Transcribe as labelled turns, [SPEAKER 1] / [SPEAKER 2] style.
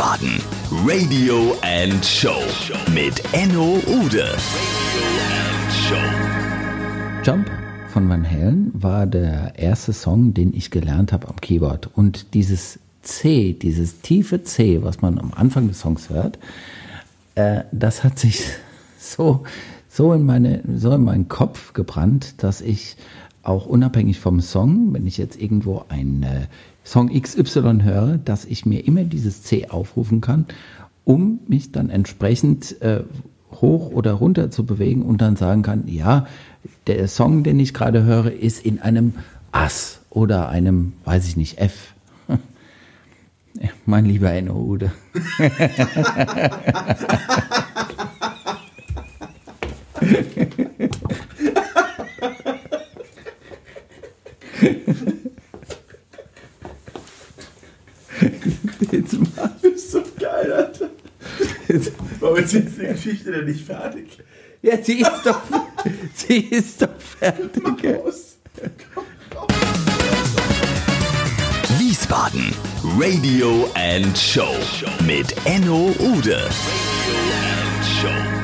[SPEAKER 1] Wiesbaden Radio and Show mit Enno Ude.
[SPEAKER 2] Jump von Van Halen war der erste Song, den ich gelernt habe am Keyboard. Und dieses C, dieses tiefe C, was man am Anfang des Songs hört, äh, das hat sich so, so, in meine, so in meinen Kopf gebrannt, dass ich auch unabhängig vom Song, wenn ich jetzt irgendwo einen äh, Song XY höre, dass ich mir immer dieses C aufrufen kann, um mich dann entsprechend äh, hoch oder runter zu bewegen und dann sagen kann, ja, der Song, den ich gerade höre, ist in einem Ass oder einem, weiß ich nicht, F. Mein lieber Enno Ude.
[SPEAKER 3] Jetzt mach bist so geil, Alter. Warum ist jetzt die Geschichte denn nicht fertig?
[SPEAKER 2] Ja, sie ist doch, sie ist doch fertig.
[SPEAKER 1] Wiesbaden Radio and Show mit Enno Ude. Radio and Show.